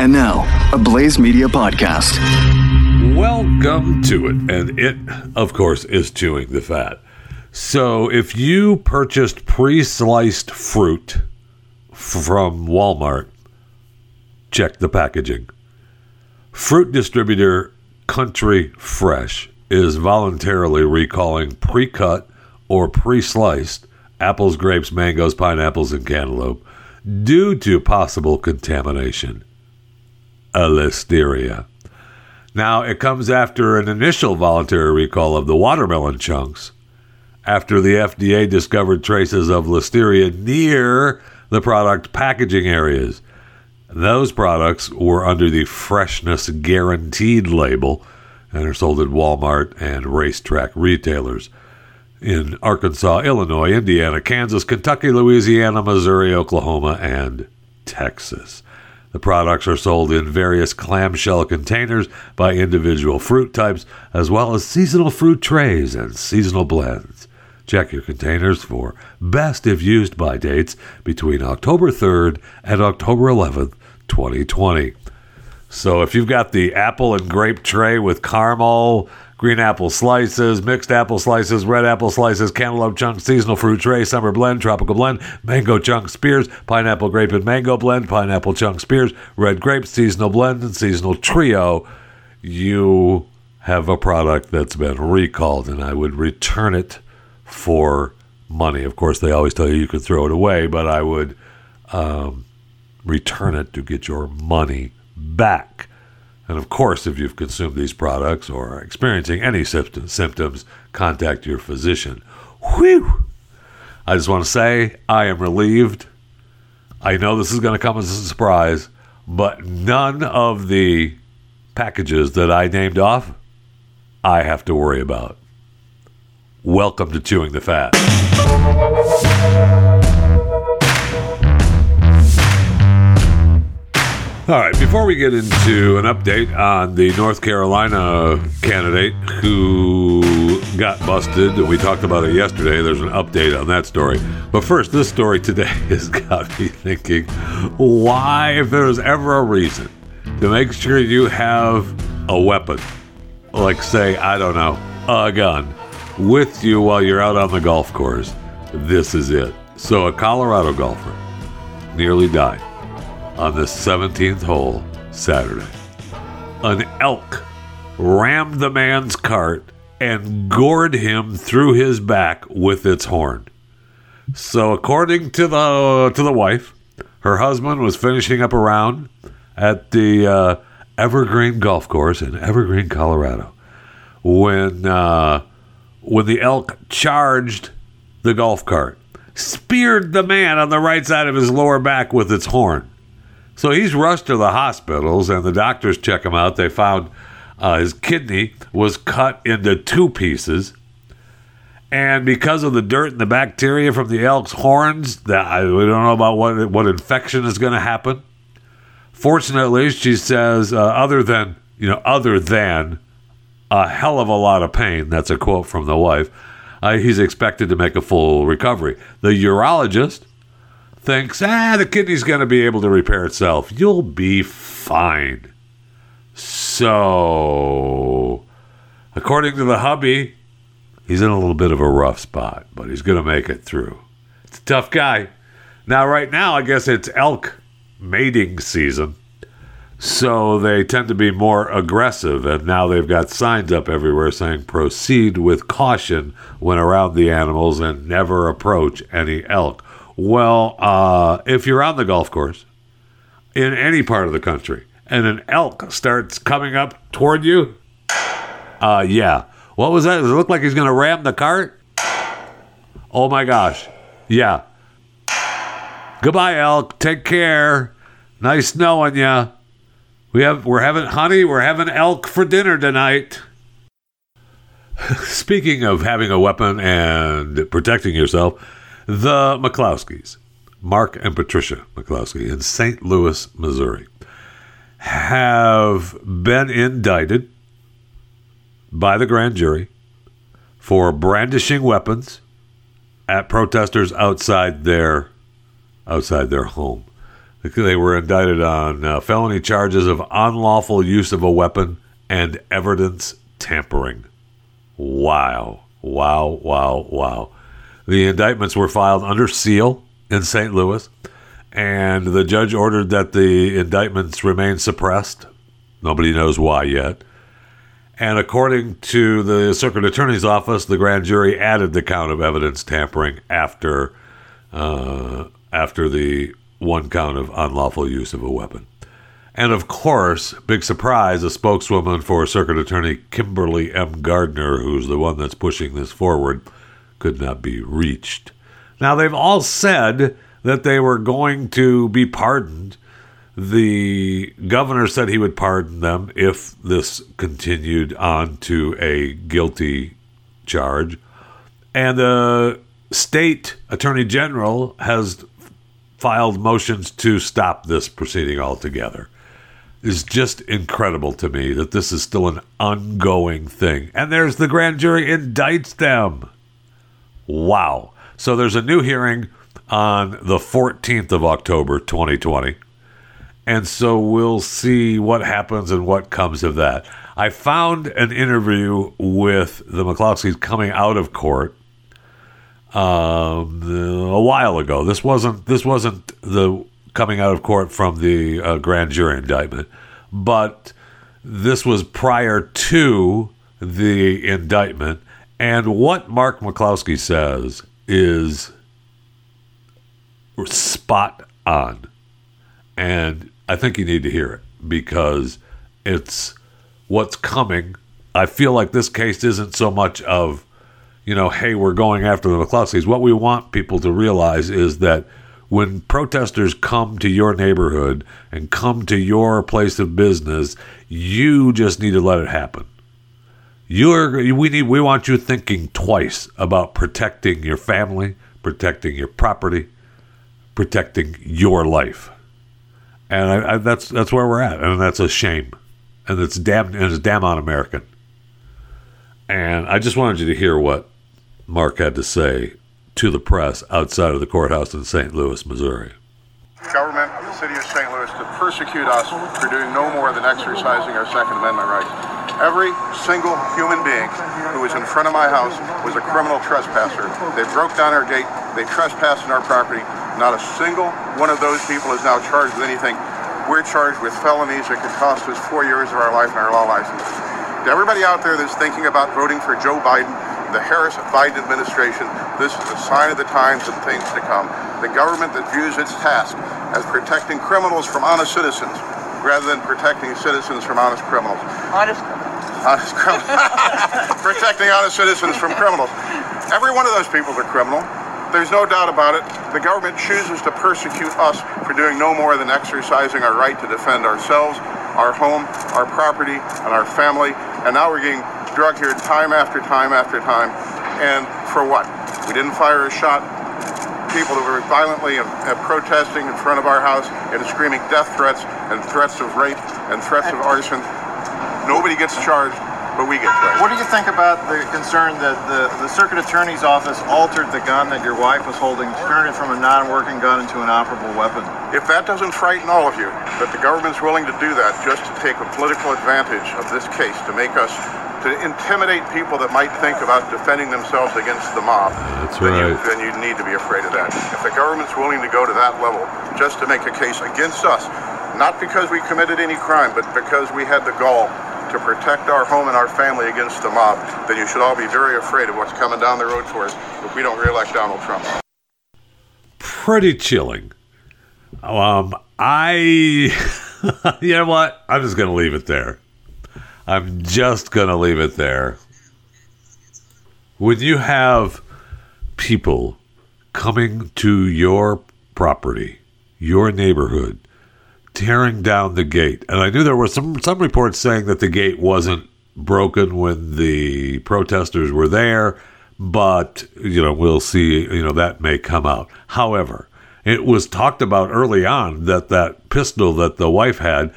And now, a Blaze Media podcast. Welcome to it. And it, of course, is chewing the fat. So if you purchased pre sliced fruit from Walmart, check the packaging. Fruit distributor Country Fresh is voluntarily recalling pre cut or pre sliced apples, grapes, mangoes, pineapples, and cantaloupe due to possible contamination. A listeria. Now, it comes after an initial voluntary recall of the watermelon chunks after the FDA discovered traces of listeria near the product packaging areas. Those products were under the freshness guaranteed label and are sold at Walmart and RaceTrac retailers in Arkansas, Illinois, Indiana, Kansas, Kentucky, Louisiana, Missouri, Oklahoma, and Texas. The products are sold in various clamshell containers by individual fruit types, as well as seasonal fruit trays and seasonal blends. Check your containers for best if used by dates between October 3rd and October 11th, 2020. So if you've got the apple and grape tray with caramel, green apple slices, mixed apple slices, red apple slices, cantaloupe chunks, seasonal fruit tray, summer blend, tropical blend, mango chunk spears, pineapple grape and mango blend, pineapple chunk spears, red grape, seasonal blend, and seasonal trio, you have a product that's been recalled, and I would return it for money. Of course, they always tell you you can throw it away, but I would um, return it to get your money back. And of course, if you've consumed these products or are experiencing any symptoms, contact your physician. Whew! I just want to say I am relieved. I know this is going to come as a surprise, but none of the packages that I named off, I have to worry about. Welcome to Chewing the Fat. All right, before we get into an update on the North Carolina candidate who got busted, we talked about it yesterday. There's an update on that story. But first, this story today has got me thinking why, if there's ever a reason to make sure you have a weapon, like, say, I don't know, a gun with you while you're out on the golf course. This is it. So, a Colorado golfer nearly died on the 17th hole Saturday. An elk rammed the man's cart and gored him through his back with its horn. So, according to the to the wife, her husband was finishing up a round at the uh, Evergreen Golf Course in Evergreen, Colorado, when uh, when the elk charged the golf cart, speared the man on the right side of his lower back with its horn. So he's rushed to the hospitals, and the doctors check him out. They found uh, his kidney was cut into two pieces. And because of the dirt and the bacteria from the elk's horns, that I, we don't know about what what infection is going to happen. Fortunately, she says, uh, other than you know, other than a hell of a lot of pain. That's a quote from the wife. Uh, he's expected to make a full recovery. The urologist thinks, ah, the kidney's going to be able to repair itself. You'll be fine. So, according to the hubby, he's in a little bit of a rough spot, but he's going to make it through. It's a tough guy. Now, right now, I guess it's elk mating season. So they tend to be more aggressive, and now they've got signs up everywhere saying proceed with caution when around the animals and never approach any elk. Well, uh, if you're on the golf course in any part of the country and an elk starts coming up toward you, uh, yeah. What was that? Does it look like he's going to ram the cart? Oh my gosh. Yeah. Goodbye, elk. Take care. Nice knowing you. We have we're having honey, we're having elk for dinner tonight. Speaking of having a weapon and protecting yourself, the McCloskeys, Mark and Patricia McCloskey in St. Louis, Missouri, have been indicted by the grand jury for brandishing weapons at protesters outside their outside their home. They were indicted on uh, felony charges of unlawful use of a weapon and evidence tampering. Wow. Wow, wow, wow. The indictments were filed under seal in St. Louis, and the judge ordered that the indictments remain suppressed. Nobody knows why yet. And according to the circuit attorney's office, the grand jury added the count of evidence tampering after uh, after the one count of unlawful use of a weapon. And of course, big surprise, a spokeswoman for Circuit Attorney Kimberly M. Gardner, who's the one that's pushing this forward, could not be reached. Now, they've all said that they were going to be pardoned. The governor said he would pardon them if this continued on to a guilty charge. And the state attorney general has filed motions to stop this proceeding altogether It's just incredible to me that this is still an ongoing thing. And there's the grand jury indicts them. Wow. So there's a new hearing on the 14th of October 2020. And so we'll see what happens and what comes of that. I found an interview with the McCloskeys coming out of court um, a while ago. This wasn't this wasn't the coming out of court from the uh, grand jury indictment, but this was prior to the indictment. And what Mark McCloskey says is spot on. And I think you need to hear it because it's what's coming. I feel like this case isn't so much of, you know, hey, we're going after the McCloskeys. What we want people to realize is that when protesters come to your neighborhood and come to your place of business, you just need to let it happen. You're we need we want you thinking twice about protecting your family, protecting your property, protecting your life, and I, I, that's that's where we're at, and that's a shame, and it's damn and it's damn un-American. And I just wanted you to hear what Mark had to say to the press outside of the courthouse in St. Louis, Missouri. Government of the city of St. Louis to persecute us for doing no more than exercising our Second Amendment rights. Every single human being who was in front of my house was a criminal trespasser. They broke down our gate, they trespassed on our property. Not a single one of those people is now charged with anything. We're charged with felonies that could cost us four years of our life and our law license. To everybody out there that's thinking about voting for Joe Biden, the Harris Biden administration, this is a sign of the times and things to come. The government that views its task as protecting criminals from honest citizens rather than protecting citizens from honest criminals. Honest. Honest criminals. protecting honest citizens from criminals. Every one of those people is a criminal. There's no doubt about it. The government chooses to persecute us for doing no more than exercising our right to defend ourselves, our home, our property, and our family. And now we're getting drug here time after time after time. And for what? We didn't fire a shot. People that were violently uh, protesting in front of our house and screaming death threats and threats of rape and threats of arson. Nobody gets charged, but we get charged. What do you think about the concern that the, the circuit attorney's office altered the gun that your wife was holding, turned it from a non-working gun into an operable weapon? If that doesn't frighten all of you, that the government's willing to do that just to take a political advantage of this case, to make us to intimidate people that might think about defending themselves against the mob, That's then, you, right. then you need to be afraid of that. If the government's willing to go to that level just to make a case against us, not because we committed any crime, but because we had the gall to protect our home and our family against the mob, then you should all be very afraid of what's coming down the road for us if we don't reelect Donald Trump. Pretty chilling. Um, I, you know what? I'm just going to leave it there. I'm just going to leave it there. When you have people coming to your property, your neighborhood, tearing down the gate, and I knew there were some some reports saying that the gate wasn't broken when the protesters were there, but you know we'll see. You know that may come out. However, it was talked about early on that that pistol that the wife had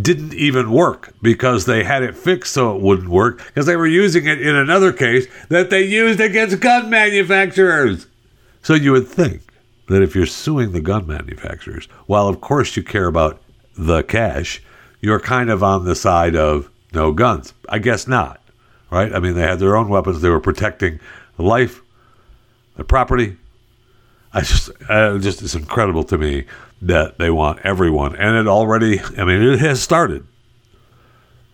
didn't even work because they had it fixed so it wouldn't work because they were using it in another case that they used against gun manufacturers. So you would think that if you're suing the gun manufacturers, while of course you care about the cash, you're kind of on the side of no guns. I guess not, right? I mean, they had their own weapons. They were protecting life, the property. I just, uh, just it's incredible to me that they want everyone, and it already. I mean, it has started.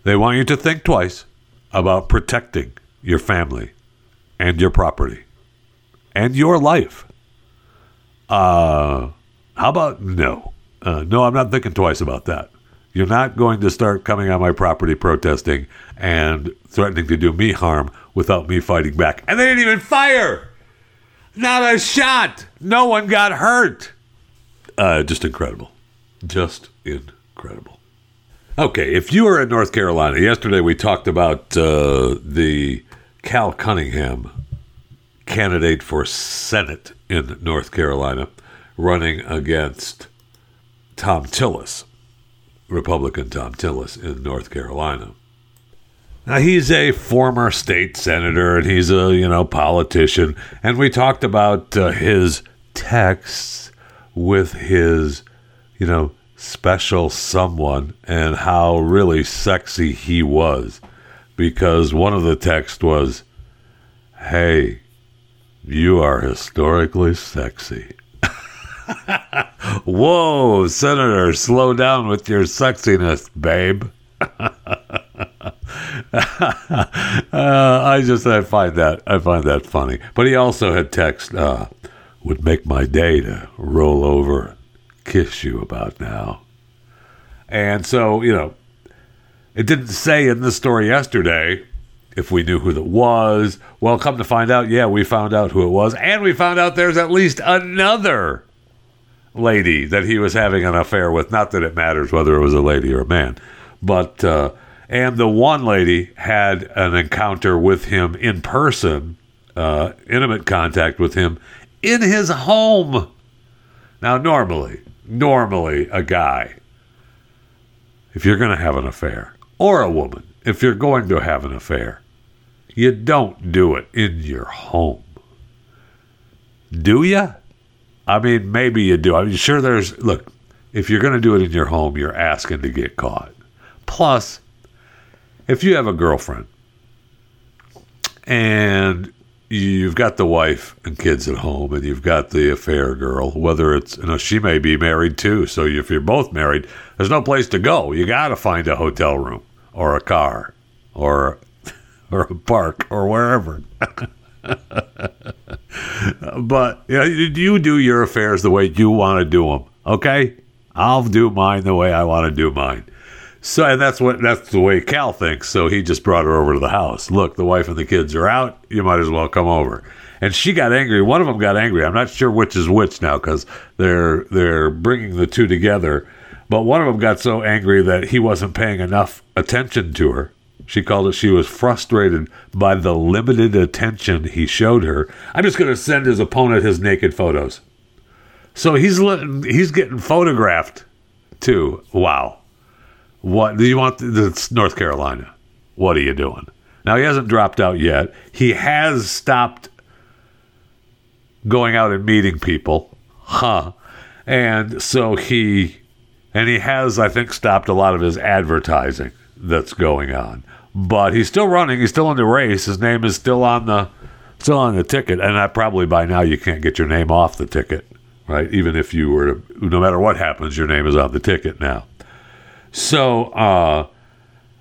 They want you to think twice about protecting your family and your property and your life. Uh, how about no? Uh, no, I'm not thinking twice about that. You're not going to start coming on my property protesting and threatening to do me harm without me fighting back. And they didn't even fire! Not a shot! No one got hurt! Uh, just incredible. Just incredible. Okay, if you are in North Carolina, yesterday we talked about uh, the Cal Cunningham candidate for Senate in North Carolina running against Thom Tillis, Republican Thom Tillis in North Carolina. Now he's a former state senator and he's a you know politician, and we talked about uh, his texts with his you know special someone and how really sexy he was, because one of the texts was, "Hey, you are historically sexy." Whoa, Senator, slow down with your sexiness, babe. uh, I just I find that I find that funny. But he also had text uh, would make my day to roll over, kiss you about now. And so you know, it didn't say in the story yesterday if we knew who that was. Well, come to find out, yeah, we found out who it was, and we found out there's at least another lady that he was having an affair with. Not that it matters whether it was a lady or a man, but uh, and the one lady had an encounter with him in person, uh, intimate contact with him in his home. Now, normally, normally a guy, if you're going to have an affair, or a woman, if you're going to have an affair, you don't do it in your home. Do you? I mean, maybe you do. I'm sure there's, look, if you're going to do it in your home, you're asking to get caught. Plus, if you have a girlfriend and you've got the wife and kids at home and you've got the affair girl, whether it's, you know, she may be married too. So if you're both married, there's no place to go. You got to find a hotel room or a car or, or a park or wherever. but you, know, you do your affairs the way you want to do them. Okay, I'll do mine the way I want to do mine. So, and that's what that's the way Cal thinks. So he just brought her over to the house. Look, the wife and the kids are out. You might as well come over. And she got angry. One of them got angry. I'm not sure which is which now because they're they're bringing the two together. But one of them got so angry that he wasn't paying enough attention to her. She called it she was frustrated by the limited attention he showed her. I'm just going to send his opponent his naked photos. So he's letting, he's getting photographed too. Wow. What do you want? It's North Carolina. What are you doing? Now he hasn't dropped out yet. He has stopped going out and meeting people, huh? And so he and he has, I think, stopped a lot of his advertising that's going on. But he's still running. He's still in the race. His name is still on the still on the ticket. And I probably by now you can't get your name off the ticket, right? Even if you were to, no matter what happens, your name is on the ticket now. So uh,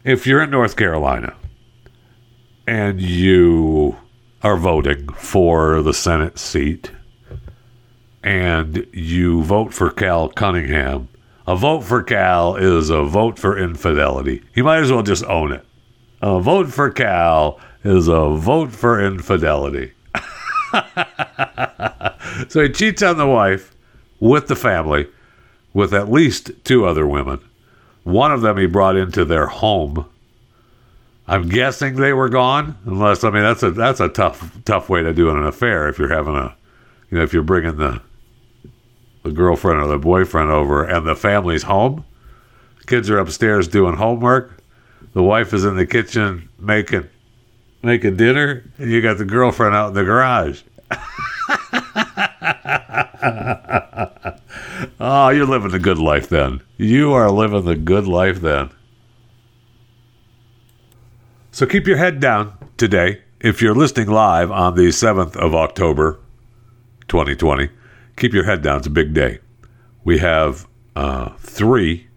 if you're in North Carolina and you are voting for the Senate seat and you vote for Cal Cunningham, a vote for Cal is a vote for infidelity. You might as well just own it. A vote for Cal is a vote for infidelity. so he cheats on the wife with the family, with at least two other women. One of them he brought into their home. I'm guessing they were gone, unless I mean that's a that's a tough tough way to do an affair if you're having a, you know, if you're bringing the the girlfriend or the boyfriend over and the family's home. Kids are upstairs doing homework. The wife is in the kitchen making making dinner, and you got the girlfriend out in the garage. oh, you're living the good life then. You are living the good life then. So keep your head down today. If you're listening live on the 7th of October, 2020, keep your head down. It's a big day. We have uh, three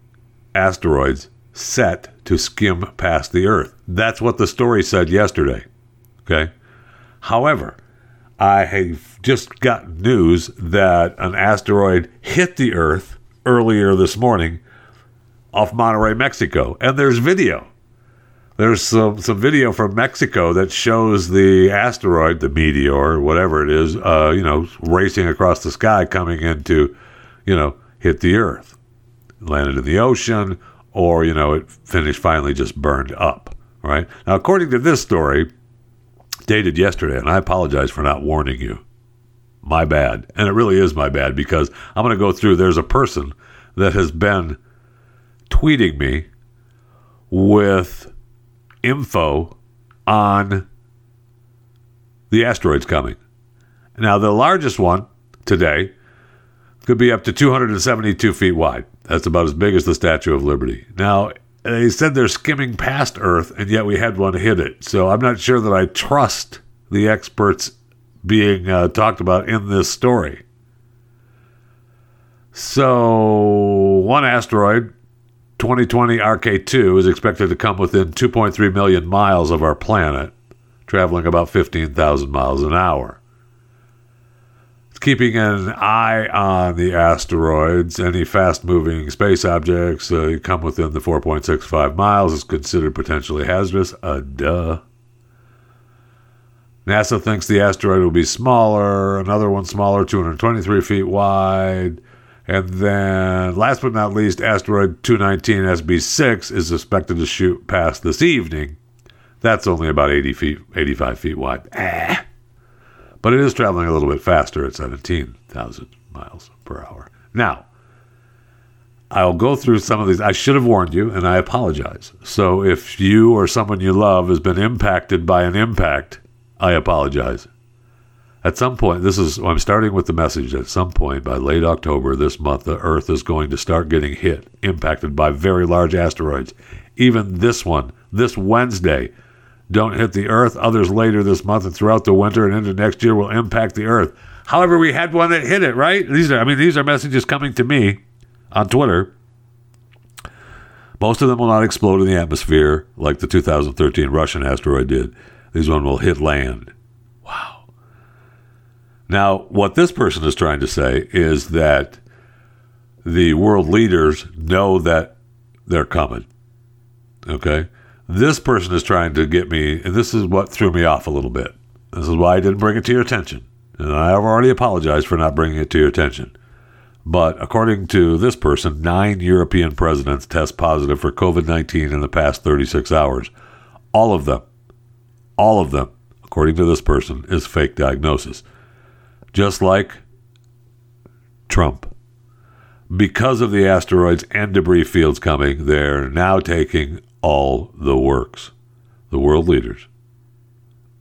asteroids set to skim past the Earth. That's what the story said yesterday. Okay. However, I have just got news that an asteroid hit the Earth earlier this morning off Monterrey, Mexico, and there's video. There's some, some video from Mexico that shows the asteroid, the meteor, whatever it is, uh, you know, racing across the sky, coming into, you know, hit the Earth, landed in the ocean, or you know, it finished finally just burned up. Right now, according to this story, dated yesterday, and I apologize for not warning you. My bad. And it really is my bad because I'm going to go through. There's a person that has been tweeting me with info on the asteroids coming. Now, the largest one today could be up to 272 feet wide. That's about as big as the Statue of Liberty. Now, they said they're skimming past Earth, and yet we had one hit it. So I'm not sure that I trust the experts being uh, talked about in this story. So, one asteroid, 2020 RK2, is expected to come within 2.3 million miles of our planet, traveling about 15,000 miles an hour keeping an eye on the asteroids. Any fast moving space objects uh, come within the 4.65 miles is considered potentially hazardous. Uh, duh. NASA thinks the asteroid will be smaller, another one smaller, 223 feet wide. And then, last but not least, asteroid 219 SB6 is expected to shoot past this evening. That's only about 80 feet, 85 feet wide. Ah but it is traveling a little bit faster at 17,000 miles per hour. Now, I'll go through some of these. I should have warned you, and I apologize. So if you or someone you love has been impacted by an impact, I apologize. At some point, this is, I'm starting with the message. At some point, by late October this month, the Earth is going to start getting hit, impacted by very large asteroids. Even this one, this Wednesday, don't hit the earth. Others later this month and throughout the winter and into next year will impact the earth. However, we had one that hit it, right? These are I mean, these are messages coming to me on Twitter. Most of them will not explode in the atmosphere like the 2013 Russian asteroid did. These one will hit land. Wow. Now, what this person is trying to say is that the world leaders know that they're coming. Okay? This person is trying to get me, and this is what threw me off a little bit. This is why I didn't bring it to your attention. And I have already apologized for not bringing it to your attention. But according to this person, nine European presidents test positive for COVID 19 in the past 36 hours. All of them, all of them, according to this person, is fake diagnosis. Just like Trump. Because of the asteroids and debris fields coming, they're now taking all the works. The world leaders,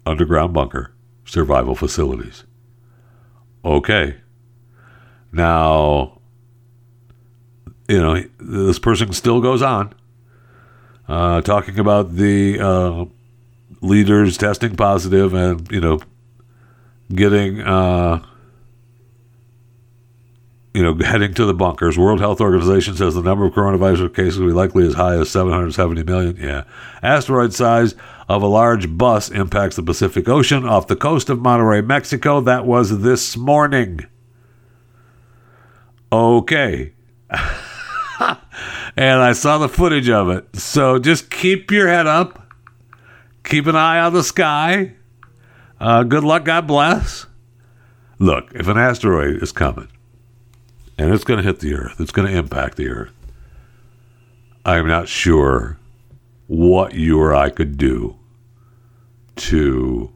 underground bunker, survival facilities. Okay. Now, you know, this person still goes on uh, talking about the uh, leaders testing positive and, you know, getting uh, you know, heading to the bunkers. World Health Organization says the number of coronavirus cases will be likely as high as 770 million. Yeah. Asteroid size of a large bus impacts the Pacific Ocean off the coast of Monterrey, Mexico. That was this morning. Okay. and I saw the footage of it. So just keep your head up. Keep an eye on the sky. Uh, good luck. God bless. Look, if an asteroid is coming, and it's going to hit the earth. It's going to impact the earth. I'm not sure what you or I could do to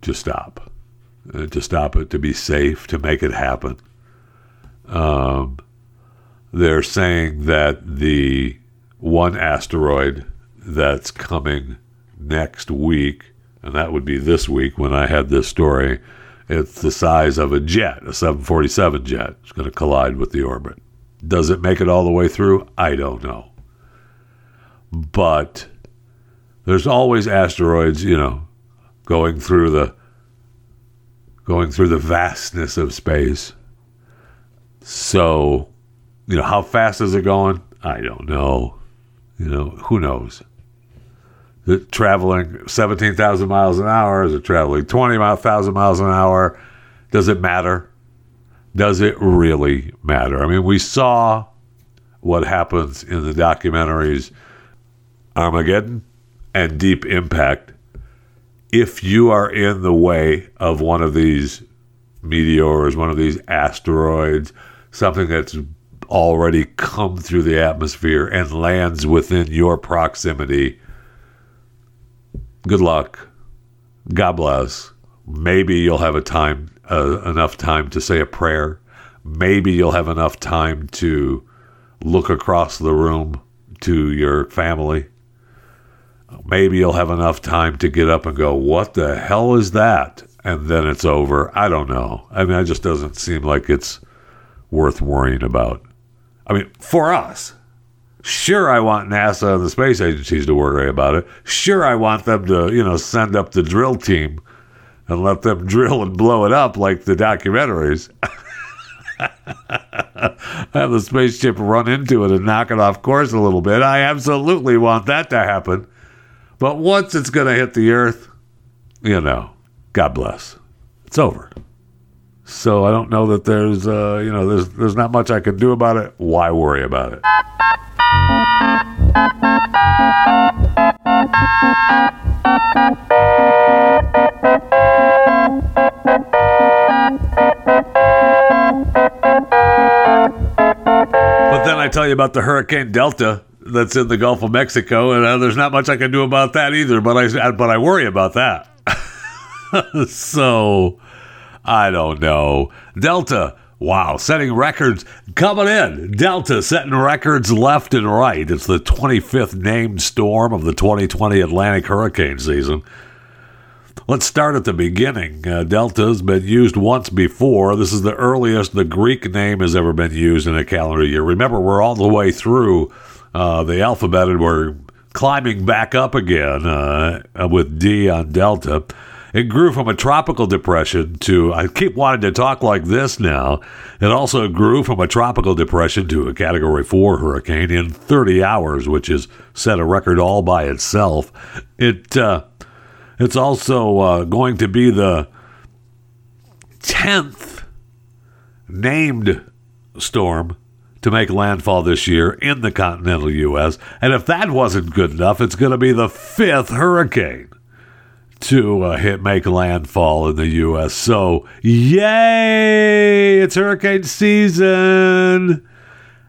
to stop, uh, to stop it, to be safe, to make it happen. Um, they're saying that the one asteroid that's coming next week, and that would be this week when I had this story, It's the size of a jet, a 747 jet. It's going to collide with the orbit. Does it make it all the way through? I don't know. But there's always asteroids, you know, going through the going through the vastness of space. So, you know, how fast is it going? I don't know. You know, who knows? Traveling 17,000 miles an hour? Is it traveling 20,000 miles an hour? Does it matter? Does it really matter? I mean, we saw what happens in the documentaries Armageddon and Deep Impact. If you are in the way of one of these meteors, one of these asteroids, something that's already come through the atmosphere and lands within your proximity, good luck. God bless. Maybe you'll have a time uh, enough time to say a prayer. Maybe you'll have enough time to look across the room to your family. Maybe you'll have enough time to get up and go, "What the hell is that?" and then it's over. I don't know. I mean, it just doesn't seem like it's worth worrying about. I mean, for us, Sure, I want NASA and the space agencies to worry about it. Sure, I want them to, you know, send up the drill team and let them drill and blow it up like the documentaries. Have the spaceship run into it and knock it off course a little bit. I absolutely want that to happen. But once it's going to hit the Earth, you know, God bless. It's over. So I don't know that there's, uh, you know, there's there's not much I can do about it. Why worry about it? But then I tell you about the Hurricane Delta that's in the Gulf of Mexico, and uh, there's not much I can do about that either. But I but I worry about that. so I don't know. Delta, wow, setting records coming in. Delta setting records left and right. It's the 25th named storm of the 2020 Atlantic hurricane season. Let's start at the beginning. Uh, Delta has been used once before. This is the earliest the Greek name has ever been used in a calendar year. Remember, we're all the way through uh, the alphabet and we're climbing back up again uh, with D on Delta. It grew from a tropical depression to, I keep wanting to talk like this now. It also grew from a tropical depression to a category four hurricane in 30 hours, which is set a record all by itself. It, uh, it's also uh, going to be the 10th named storm to make landfall this year in the continental U.S. And if that wasn't good enough, it's going to be the fifth hurricane to uh, hit make landfall in the U.S. So, yay! It's hurricane season.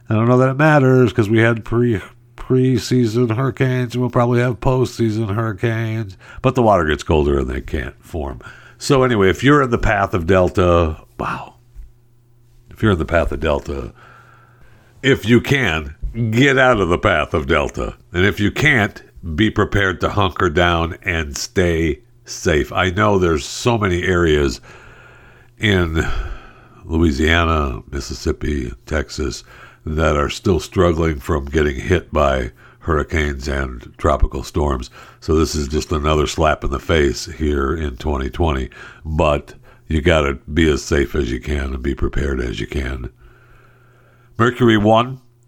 I don't know that it matters because we had pre pre-season hurricanes and we'll probably have postseason hurricanes, but the water gets colder and they can't form. So anyway, if you're in the path of Delta, wow. If you're in the path of Delta, if you can, get out of the path of Delta. And if you can't, be prepared to hunker down and stay safe. I know there's so many areas in Louisiana, Mississippi, Texas that are still struggling from getting hit by hurricanes and tropical storms. So this is just another slap in the face here in 2020. But you got to be as safe as you can and be prepared as you can.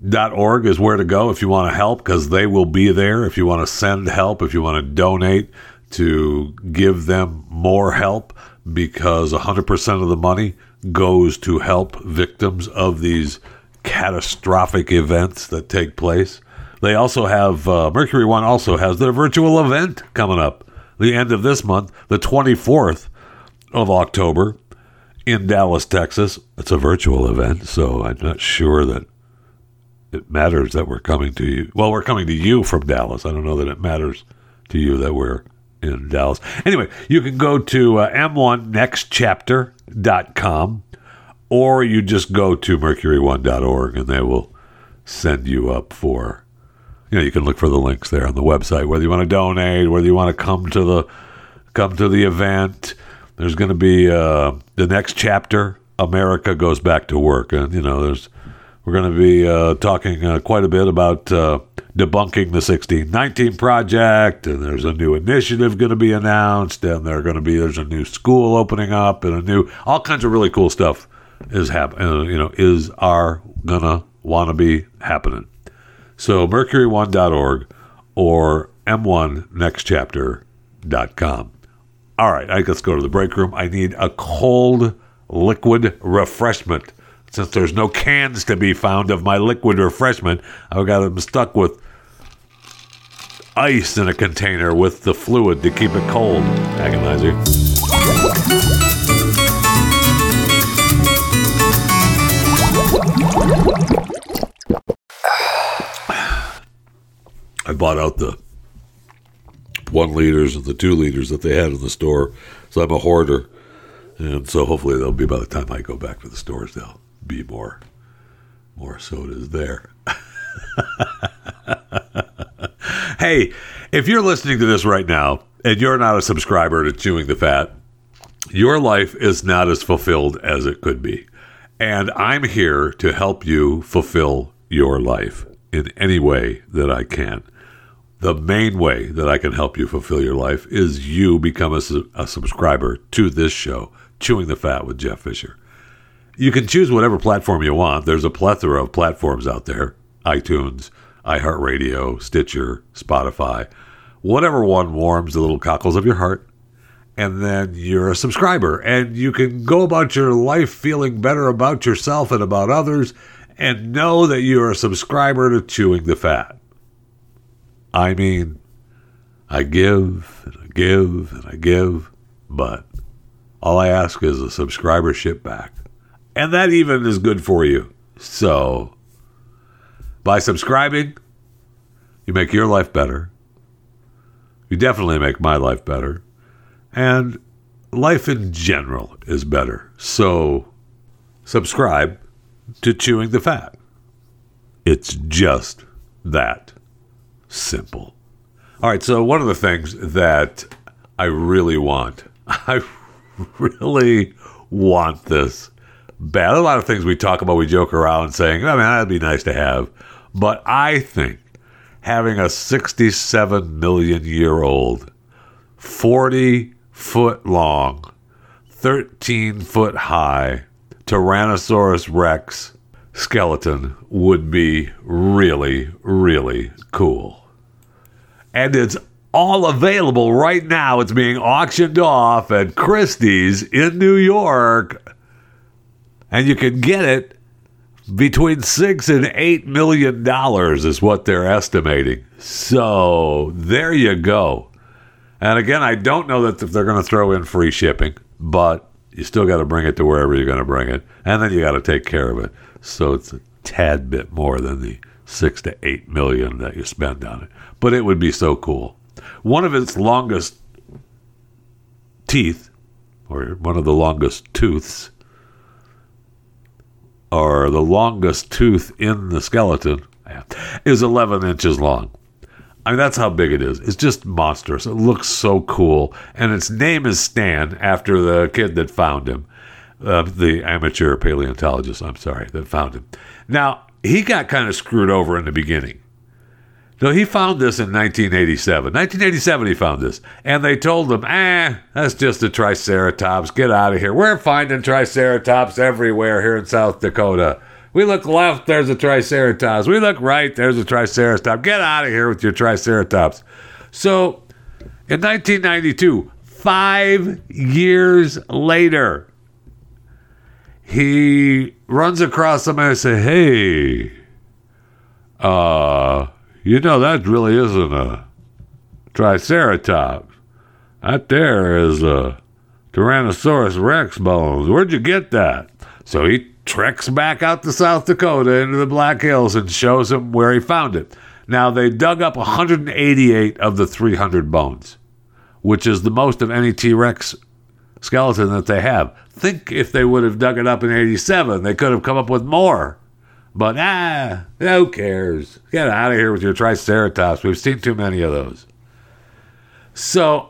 Mercury1.org is where to go if you want to help because they will be there. If you want to send help, if you want to donate to give them more help because 100% of the money goes to help victims of these catastrophic events that take place. They also have uh, Mercury One also has their virtual event coming up the end of this month, the 24th of October in Dallas, Texas. It's a virtual event, so I'm not sure that it matters that we're coming to you. Well, we're coming to you from Dallas. I don't know that it matters to you that we're in Dallas. Anyway, you can go to uh, m1nextchapter.com or you just go to mercury1.org and they will send you up for you know you can look for the links there on the website whether you want to donate whether you want to come to the come to the event There's going to be uh, the next chapter. America goes back to work, and you know, there's we're going to be uh, talking uh, quite a bit about uh, debunking the 1619 project, and there's a new initiative going to be announced, and there's going to be there's a new school opening up, and a new all kinds of really cool stuff is happening. Uh, you know, is are gonna want to be happening. So mercury1.org or m1nextchapter.com. All right, I let's go to the break room. I need a cold liquid refreshment. Since there's no cans to be found of my liquid refreshment, I've got them stuck with ice in a container with the fluid to keep it cold. Agonizer. I bought out the one liters and the two liters that they had in the store. So I'm a hoarder. And so hopefully they'll be by the time I go back to the stores, there'll be more more sodas there. hey, if you're listening to this right now and you're not a subscriber to Chewing the Fat, your life is not as fulfilled as it could be. And I'm here to help you fulfill your life in any way that I can. The main way that I can help you fulfill your life is you become a, a subscriber to this show, Chewing the Fat with Jeff Fisher. You can choose whatever platform you want. There's a plethora of platforms out there iTunes, iHeartRadio, Stitcher, Spotify, whatever one warms the little cockles of your heart. And then you're a subscriber, and you can go about your life feeling better about yourself and about others, and know that you're a subscriber to Chewing the Fat. I mean, I give and I give and I give, but all I ask is a subscribership back. And that even is good for you. So, by subscribing, you make your life better. You definitely make my life better. And life in general is better. So, subscribe to Chewing the Fat. It's just that simple. All right, so one of the things that I really want, I really want this bad. A lot of things we talk about, we joke around saying, oh, I mean, that'd be nice to have. But I think having a 67 million year old, 40 foot long, 13 foot high Tyrannosaurus Rex skeleton would be really, really cool. And it's all available right now. It's being auctioned off at Christie's in New York. And you can get it between six and eight million dollars, is what they're estimating. So there you go. And again, I don't know that they're going to throw in free shipping, but you still got to bring it to wherever you're going to bring it. And then you got to take care of it. So it's a tad bit more than the six to eight million that you spend on it. But it would be so cool. One of its longest teeth, or one of the longest tooths, or the longest tooth in the skeleton, is 11 inches long. I mean, that's how big it is. It's just monstrous. It looks so cool. And its name is Stan after the kid that found him, uh, the amateur paleontologist, I'm sorry, that found him. Now, he got kind of screwed over in the beginning. So he found this in 1987. 1987, he found this. And they told him, eh, that's just a Triceratops. Get out of here. We're finding Triceratops everywhere here in South Dakota. We look left, there's a Triceratops. We look right, there's a Triceratops. Get out of here with your Triceratops. So in 1992, five years later, he runs across somebody and says, Hey, uh, you know, that really isn't a Triceratops. That there is a Tyrannosaurus Rex bones. Where'd you get that? So he treks back out to South Dakota into the Black Hills and shows him where he found it. Now, they dug up 188 of the 300 bones, which is the most of any T Rex skeleton that they have. Think if they would have dug it up in 87, they could have come up with more. But ah, who cares? Get out of here with your Triceratops. We've seen too many of those. So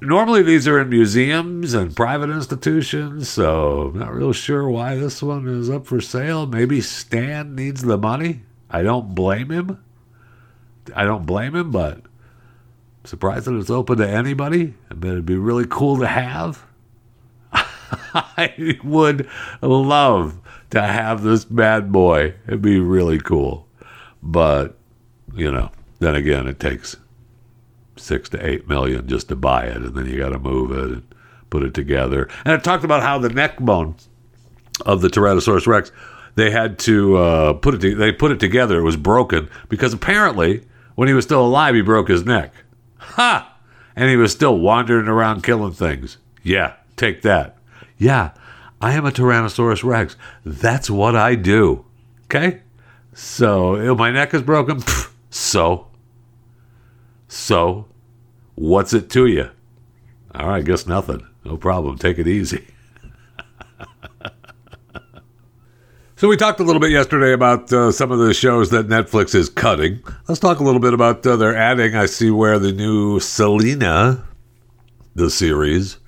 normally these are in museums and private institutions, so I'm not real sure why this one is up for sale. Maybe Stan needs the money. I don't blame him. I don't blame him, but I'm surprised that it's open to anybody. I bet it'd be really cool to have. I would love to have this bad boy. It'd be really cool. But, you know, then again, it takes six to eight million just to buy it, and then you got to move it and put it together. And it talked about how the neck bone of the Tyrannosaurus Rex, they had to uh, put it. To, they put it together. It was broken because apparently, when he was still alive, he broke his neck. Ha! And he was still wandering around killing things. Yeah, take that. Yeah, I am a Tyrannosaurus Rex. That's what I do. Okay? So, my neck is broken. So, so, what's it to you? All right, guess nothing. No problem. Take it easy. so, we talked a little bit yesterday about uh, some of the shows that Netflix is cutting. Let's talk a little bit about uh, their adding. I see where the new Selena, the series,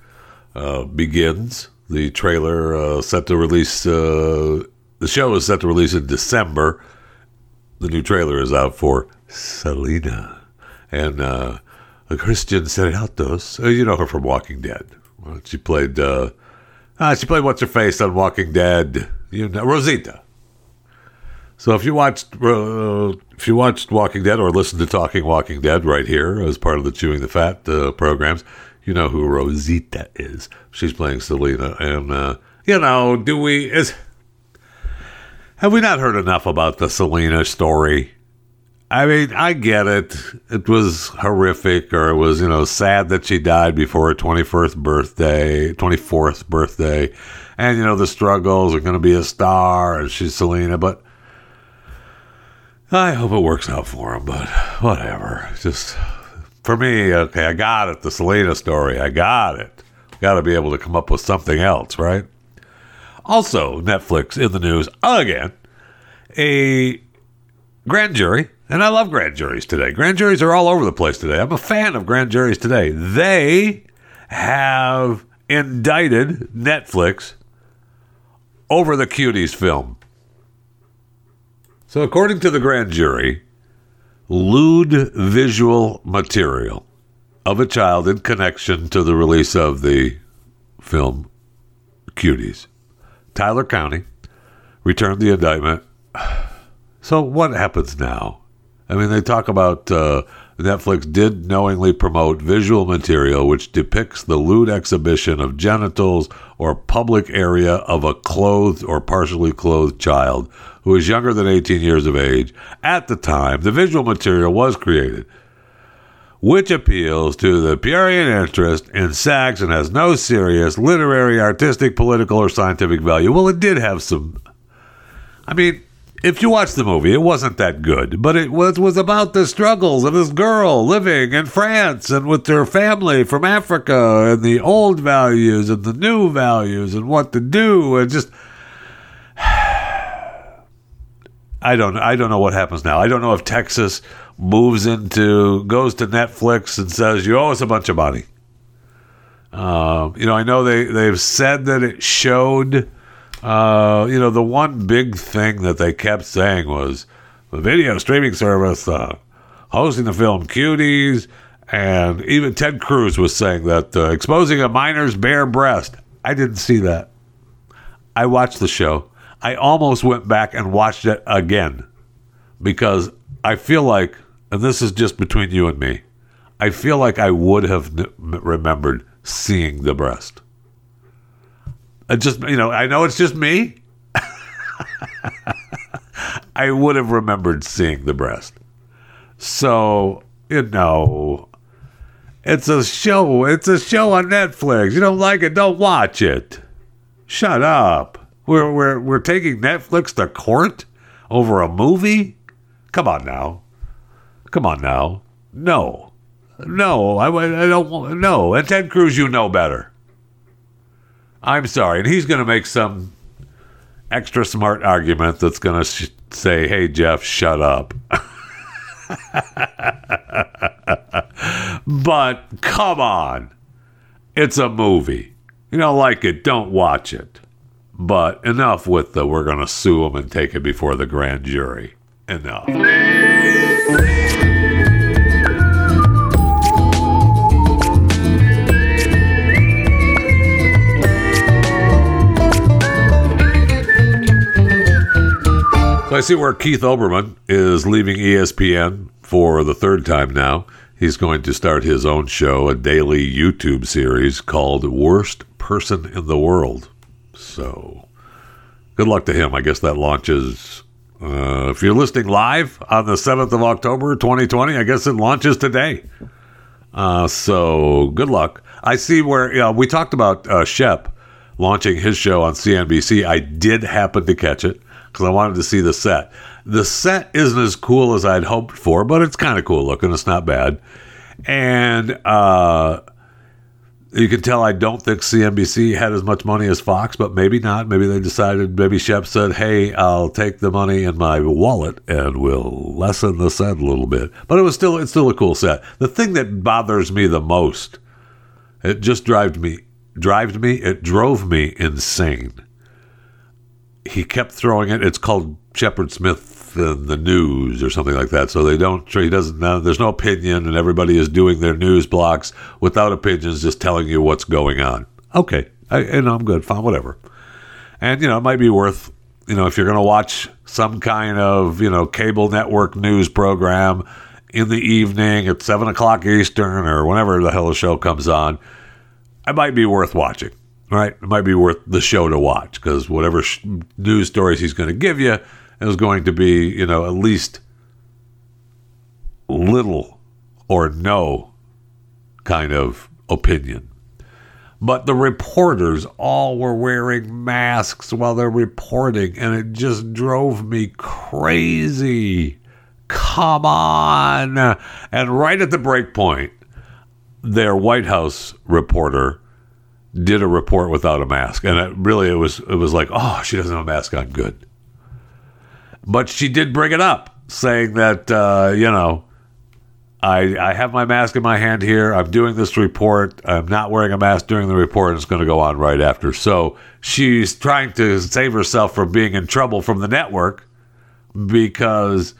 uh, begins. The trailer uh, set to release. Uh, the show is set to release in December. The new trailer is out for Selena and uh, Christian Serratos. Uh, you know her from Walking Dead. She played. Uh, ah, she played what's her face on Walking Dead. You know Rosita. So if you watched uh, if you watched Walking Dead or listened to Talking Walking Dead right here as part of the Chewing the Fat uh, programs, you know who Rosita is. She's playing Selena, and uh, you know, do we is have we not heard enough about the Selena story? I mean, I get it. It was horrific, or it was, you know, sad that she died before her 21st birthday, 24th birthday. And, you know, the struggles are going to be a star, and she's Selena, but I hope it works out for him, but whatever. Just for me, okay, I got it. The Selena story, I got it. Got to be able to come up with something else, right? Also, Netflix in the news again. A grand jury, and I love grand juries today. Grand juries are all over the place today. I'm a fan of grand juries today. They have indicted Netflix over the Cuties film. So, according to the grand jury, lewd visual material of a child in connection to the release of the film Cuties. Tyler County returned the indictment. So, what happens now? I mean, they talk about uh, Netflix did knowingly promote visual material which depicts the lewd exhibition of genitals or public area of a clothed or partially clothed child who is younger than 18 years of age. At the time, the visual material was created, which appeals to the prurient interest in sex and has no serious literary, artistic, political, or scientific value. Well, it did have some. I mean, if you watch the movie, it wasn't that good, but it was was about the struggles of this girl living in France and with her family from Africa and the old values and the new values and what to do and just I don't I don't know what happens now. I don't know if Texas moves into goes to Netflix and says you owe us a bunch of money. Um, you know, I know they they've said that it showed uh, you know, the one big thing that they kept saying was the video streaming service uh, hosting the film Cuties, and even Ted Cruz was saying that uh, exposing a minor's bare breast. I didn't see that. I watched the show. I almost went back and watched it again because I feel like, and this is just between you and me, I feel like I would have n- remembered seeing the breast. I just you know, I know it's just me. I would have remembered seeing the breast. So, you know, it's a show. It's a show on Netflix. You don't like it, don't watch it. Shut up. We're we're we're taking Netflix to court over a movie? Come on now. Come on now. No. No, I, I don't no. And Ted Cruz, you know better. I'm sorry. And he's going to make some extra smart argument that's going to sh- say, hey, Jeff, shut up. but come on. It's a movie. You don't like it, don't watch it. But enough with the we're going to sue them and take it before the grand jury. Enough. So I see where Keith Olbermann is leaving ESPN for the third time now. He's going to start his own show, a daily YouTube series called Worst Person in the World. So good luck to him. I guess that launches. Uh, if you're listening live on the 7th of October, 2020, I guess it launches today. Uh, so good luck. I see where we talked about uh, Shep launching his show on CNBC. I did happen to catch it because I wanted to see the set. The set isn't as cool as I'd hoped for, but it's kind of cool looking. It's not bad. And uh, you can tell I don't think CNBC had as much money as Fox, but maybe not. Maybe they decided, maybe Shep said, hey, I'll take the money in my wallet and we'll lessen the set a little bit. But it was still, it's still a cool set. The thing that bothers me the most, it just drives me, drives me, it drove me insane he kept throwing it. It's called Shepard Smith in the news or something like that. So they don't. He doesn't. there's no opinion, and everybody is doing their news blocks without opinions, just telling you what's going on. Okay, I, and I'm good. Fine, whatever. And you know, it might be worth. You know, if you're going to watch some kind of you know cable network news program in the evening at seven o'clock Eastern or whenever the hell the show comes on, it might be worth watching right? It might be worth the show to watch because whatever sh- news stories he's going to give you is going to be, you know, at least little or no kind of opinion. But the reporters all were wearing masks while they're reporting, and it just drove me crazy. Come on. And right at the break point, their White House reporter did a report without a mask, and it really it was it was like, oh, she doesn't have a mask on, good. But she did bring it up, saying that uh, you know, I I have my mask in my hand here. I'm doing this report. I'm not wearing a mask during the report. It's going to go on right after. So she's trying to save herself from being in trouble from the network because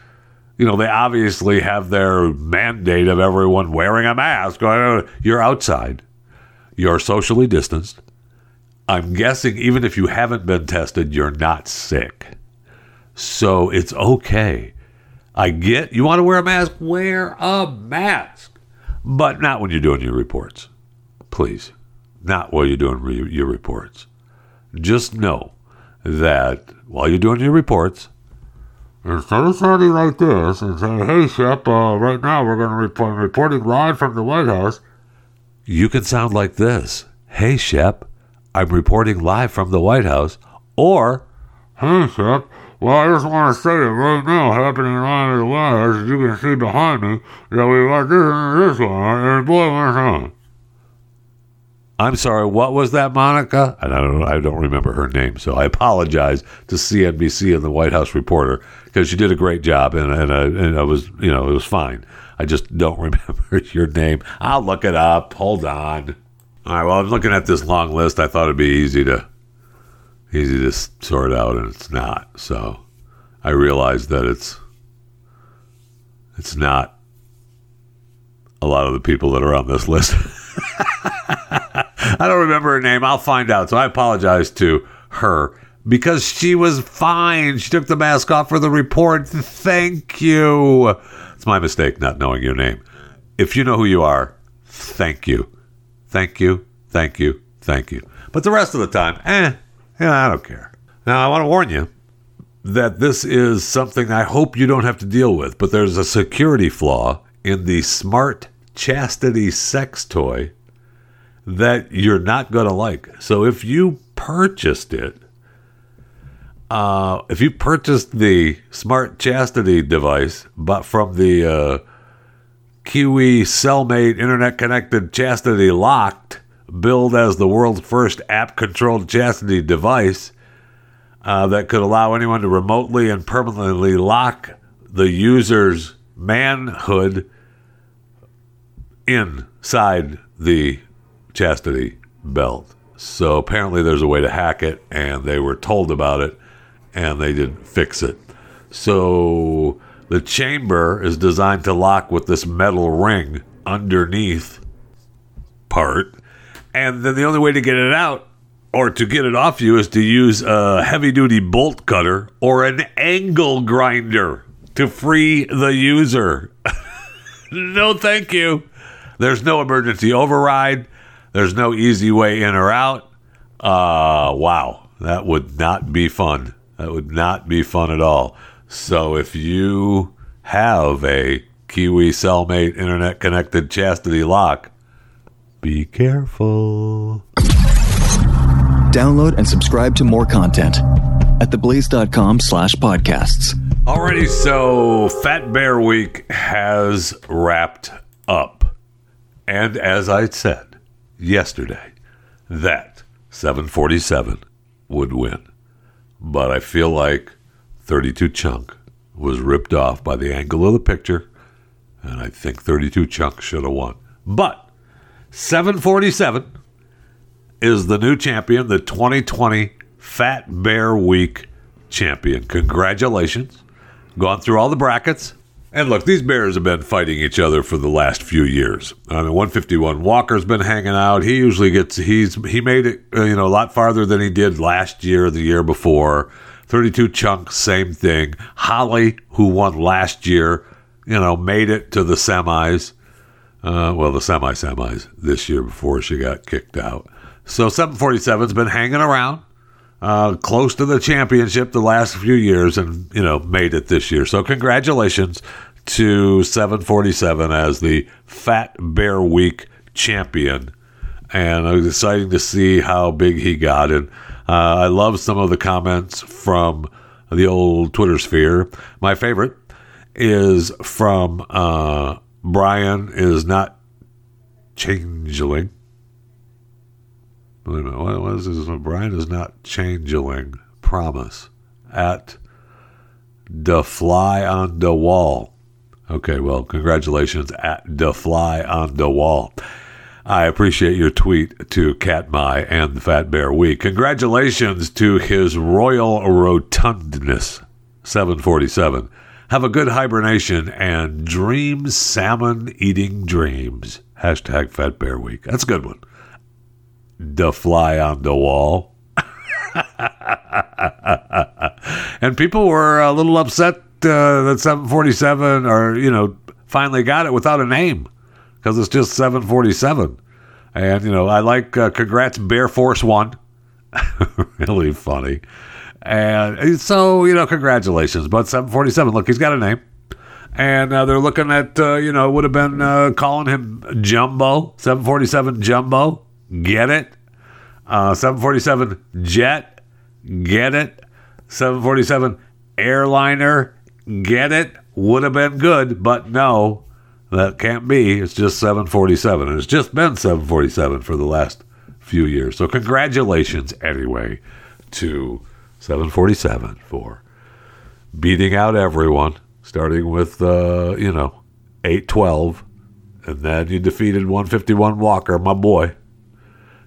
you know they obviously have their mandate of everyone wearing a mask. You're outside you're socially distanced. I'm guessing even if you haven't been tested, you're not sick. So it's okay. I get you want to wear a mask, wear a mask, but not when you're doing your reports. Please, not while you're doing re- your reports. Just know that while you're doing your reports, instead of sounding like this and saying, "Hey, Shep, uh, right now we're going to report reporting live from the White House," you can sound like this Hey, Shep, I'm reporting live from the White House. Or, Hey, Shep, well, I just want to say it right now, happening live at the White as you can see behind me, that we got this and this one, and boy, what's on. I'm sorry, what was that, Monica? And I don't, I don't remember her name, so I apologize to CNBC and the White House reporter because she did a great job, and and, uh, and I was, you know, it was fine. I just don't remember your name. I'll look it up. Hold on. All right. Well, I'm looking at this long list. I thought it'd be easy to easy to sort out, and it's not. So I realized that it's it's not a lot of the people that are on this list. I don't remember her name. I'll find out. So I apologize to her because she was fine. She took the mask off for the report. Thank you. It's my mistake not knowing your name. If you know who you are, thank you. Thank you. Thank you. Thank you. But the rest of the time, eh, yeah, I don't care. Now, I want to warn you that this is something I hope you don't have to deal with, but there's a security flaw in the smart chastity sex toy that you're not going to like. So if you purchased it, uh, if you purchased the smart chastity device, but from the uh, Qiui Cellmate internet connected chastity locked, billed as the world's first app controlled chastity device uh, that could allow anyone to remotely and permanently lock the user's manhood inside the chastity belt. So apparently there's a way to hack it, and they were told about it, and they didn't fix it. So the chamber is designed to lock with this metal ring underneath part, and then the only way to get it out or to get it off you is to use a heavy duty bolt cutter or an angle grinder to free the user. no, thank you. There's no emergency override. There's no easy way in or out. Uh, wow, that would not be fun. That would not be fun at all. So if you have a Qiui Cellmate internet connected chastity lock, be careful. Download and subscribe to more content at theblaze.com slash podcasts. Alrighty, so Fat Bear Week has wrapped up. And as I said yesterday, that 747 would win. But I feel like 32 Chunk was ripped off by the angle of the picture, and I think 32 Chunk should have won. But 747 is the new champion, the 2020 Fat Bear Week champion. Congratulations. Gone through all the brackets. And look, these bears have been fighting each other for the last few years. I mean, 151 Walker's been hanging out. He usually gets he's he made it uh, you know a lot farther than he did last year, the year before. 32 Chunk, same thing. Holly, who won last year, you know, made it to the semis. Uh, well, the semi semis this year before she got kicked out. So 747's been hanging around, uh, close to the championship the last few years, and you know made it this year. So congratulations to 747 as the Fat Bear Week champion, and it was exciting to see how big he got. And uh, I love some of the comments from the old Twitter sphere. My favorite is from uh, Brian is not changeling. Wait a minute, what was this? Brian is not changeling. Promise. At the fly on the wall. Okay, well, congratulations at the fly on the wall. I appreciate your tweet to Katmai and the Fat Bear Week. Congratulations to his royal rotundness, 747. Have a good hibernation and dream salmon eating dreams. Hashtag Fat Bear Week. That's a good one the fly on the wall. and people were a little upset uh, that 747 or, you know, finally got it without a name because it's just 747. And, you know, I like uh, congrats Bear Force One. really funny. And so, you know, congratulations. But 747, look, he's got a name. And uh, they're looking at, uh, you know, would have been uh, calling him Jumbo, 747 Jumbo. Get it? Uh, 747 jet. Get it? 747 airliner. Get it? Would have been good, but no, that can't be. It's just 747. And it's just been 747 for the last few years. So, congratulations anyway to 747 for beating out everyone, starting with, uh, you know, 812. And then you defeated 151 Walker, my boy.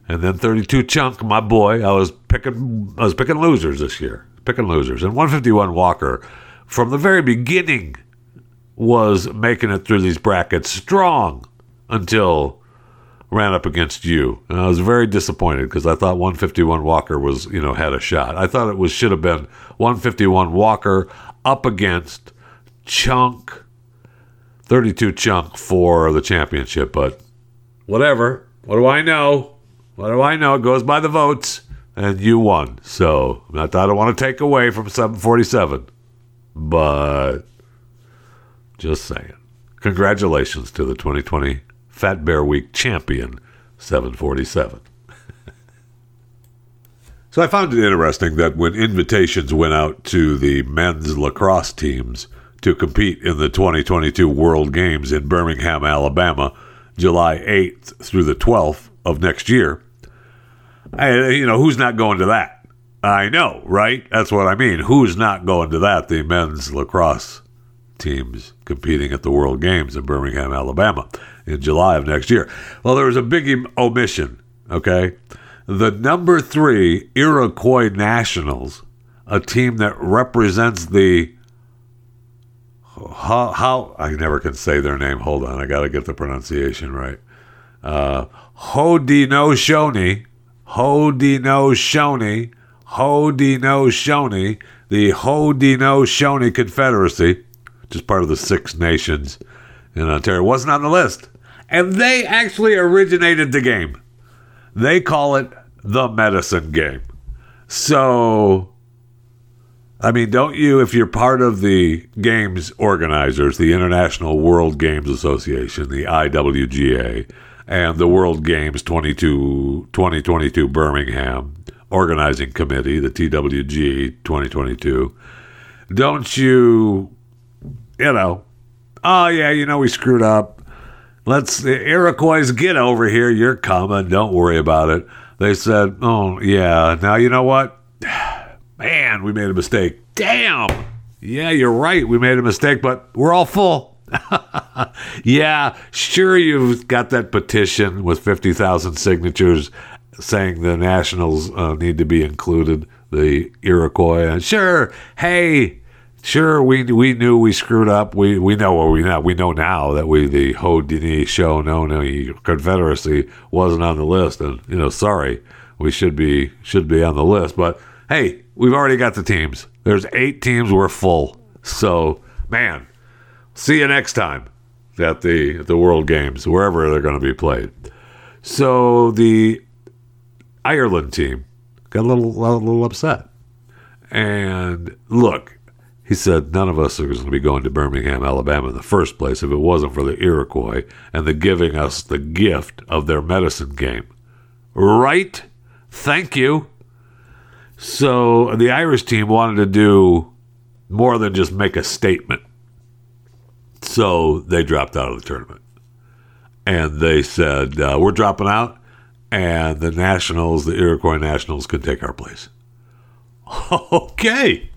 And then 32 Chunk, my boy. I was picking I was picking losers this year. Picking losers. And 151 Walker from the very beginning was making it through these brackets strong until ran up against you. And I was very disappointed because I thought 151 Walker was, you know, had a shot. I thought it was should have been 151 Walker up against Chunk 32 Chunk for the championship, but whatever. What do I know? What do I know? It goes by the votes, and you won. So not that I don't want to take away from 747, but just saying. Congratulations to the 2020 Fat Bear Week champion, 747. so I found it interesting that when invitations went out to the men's lacrosse teams to compete in the 2022 World Games in Birmingham, Alabama, July 8th through the 12th of next year, I, you know, who's not going to that? I know, right? That's what I mean. Who's not going to that? The men's lacrosse teams competing at the World Games in Birmingham, Alabama in July of next year. Well, there was a big omission, okay? The number three Iroquois Nationals, a team that represents the how, how I never can say their name. Hold on, I got to get the pronunciation right. Uh, Haudenosaunee, Haudenosaunee, Haudenosaunee, the Haudenosaunee Confederacy, which is part of the Six Nations in Ontario, wasn't on the list. And they actually originated the game. They call it the medicine game. So I mean, don't you, if you're part of the games organizers, the International World Games Association, the IWGA, and the World Games 22, 2022 Birmingham Organizing Committee, the TWG 2022, don't you, you know, oh, yeah, you know, we screwed up. Let's, Iroquois, get over here. You're coming. Don't worry about it. They said, oh, yeah. Now, you know what? Man, we made a mistake. Damn. Yeah, you're right. We made a mistake, but we're all full. yeah, sure, you've got that petition with 50,000 signatures saying the Nationals uh, need to be included, the Iroquois. Sure, hey, sure, we we knew we screwed up. We we know what we know. We know now that we the Haudenosaunee Confederacy wasn't on the list, and you know, sorry, we should be should be on the list. But hey, we've already got the teams. There's eight teams. We're full. So, man, see you next time at the at the World Games, wherever they're going to be played. So the Ireland team got a little a little upset. And look, he said none of us are going to be going to Birmingham, Alabama in the first place if it wasn't for the Iroquois and the giving us the gift of their medicine game. Right? Thank you. So the Irish team wanted to do more than just make a statement. So they dropped out of the tournament. And they said, uh, We're dropping out, and the Nationals, the Iroquois Nationals, can take our place. Okay.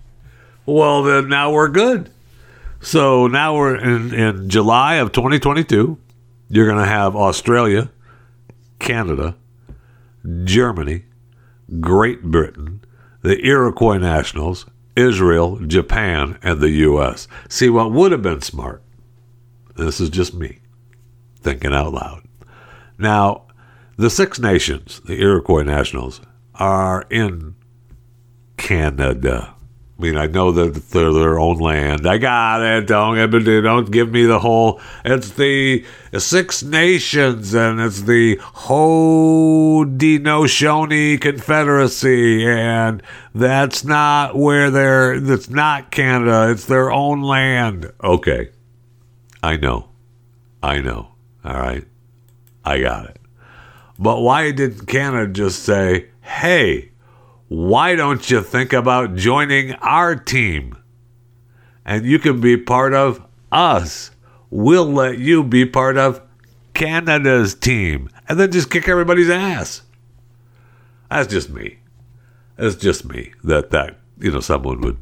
Well, then now we're good. So now we're in, in July of 2022. You're going to have Australia, Canada, Germany, Great Britain, the Iroquois Nationals, Israel, Japan, and the U.S. See, what would have been smart, this is just me thinking out loud. Now, the Six Nations, the Iroquois Nationals, are in Canada. I mean, I know that they're their own land. I got it. Don't don't give me the whole. It's the Six Nations and it's the Haudenosaunee Confederacy, and that's not where they're. That's not Canada. It's their own land. Okay, I know, I know. All right, I got it. But why didn't Canada just say, "Hey"? Why don't you think about joining our team? And you can be part of us. We'll let you be part of Canada's team. And then just kick everybody's ass. That's just me. It's just me that that you know someone would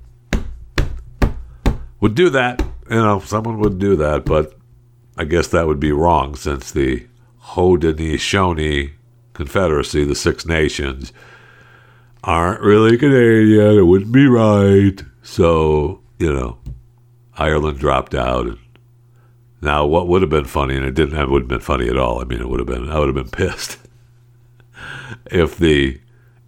would do that. You know, someone would do that, but I guess that would be wrong since the Haudenosaunee Confederacy, the Six Nations, aren't really Canadian. It wouldn't be right. So, you know, Ireland dropped out. And now, what would have been funny, and it didn't, it wouldn't have been funny at all. I mean, it would have been, I would have been pissed if the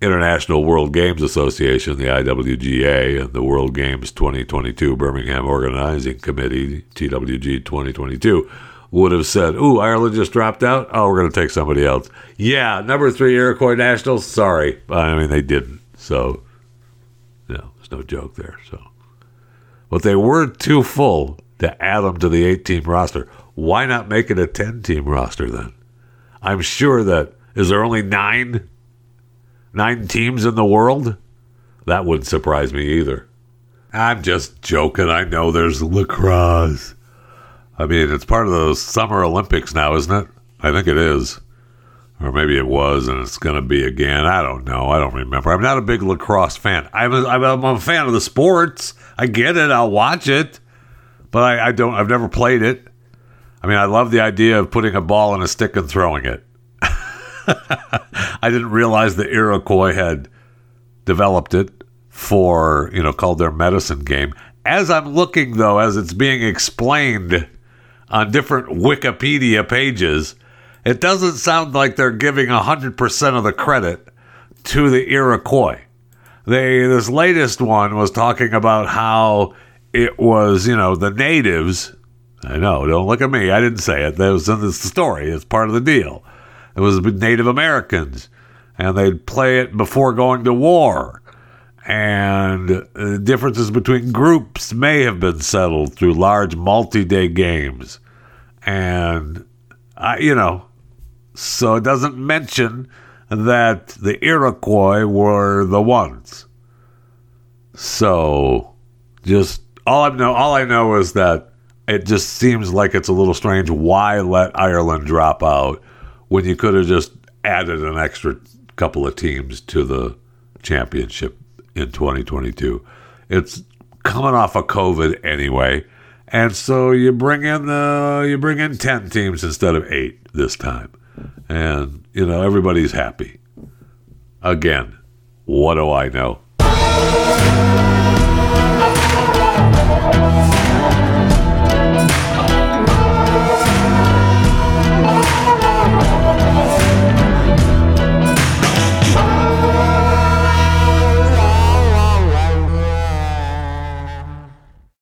International World Games Association, the IWGA, and the World Games 2022 Birmingham Organizing Committee, TWG 2022, would have said, Ooh, Ireland just dropped out. Oh, we're going to take somebody else. Yeah, number three Iroquois Nationals. Sorry. I mean, they didn't. So, no, there's no joke there. So, but they were too full to add them to the eight team roster. Why not make it a 10 team roster then? I'm sure that, is there only nine? Nine teams in the world? That wouldn't surprise me either. I'm just joking. I know there's lacrosse. I mean, it's part of the Summer Olympics now, isn't it? I think it is. Or maybe it was, and it's going to be again. I don't know. I don't remember. I'm not a big lacrosse fan. I'm a, I'm a fan of the sports. I get it. I'll watch it. but I, I don't. I've never played it. I mean, I love the idea of putting a ball in a stick and throwing it. I didn't realize the Iroquois had developed it for, you know, called their medicine game. As I'm looking, though, as it's being explained on different Wikipedia pages, it doesn't sound like they're giving 100% of the credit to the Iroquois. They, this latest one was talking about how it was, you know, the natives. I know, don't look at me. I didn't say it. That was in the story. It's part of the deal. It was Native Americans, and they'd play it before going to war. And uh, differences between groups may have been settled through large multi day games. And, I, you know, so it doesn't mention that the Iroquois were the ones. So, just all I know, all I know is that it just seems like it's a little strange. Why let Ireland drop out when you could have just added an extra couple of teams to the championship in 2022? It's coming off of COVID anyway, and so you bring in the you bring in ten teams instead of eight this time, and you know everybody's happy. Again, what do I know?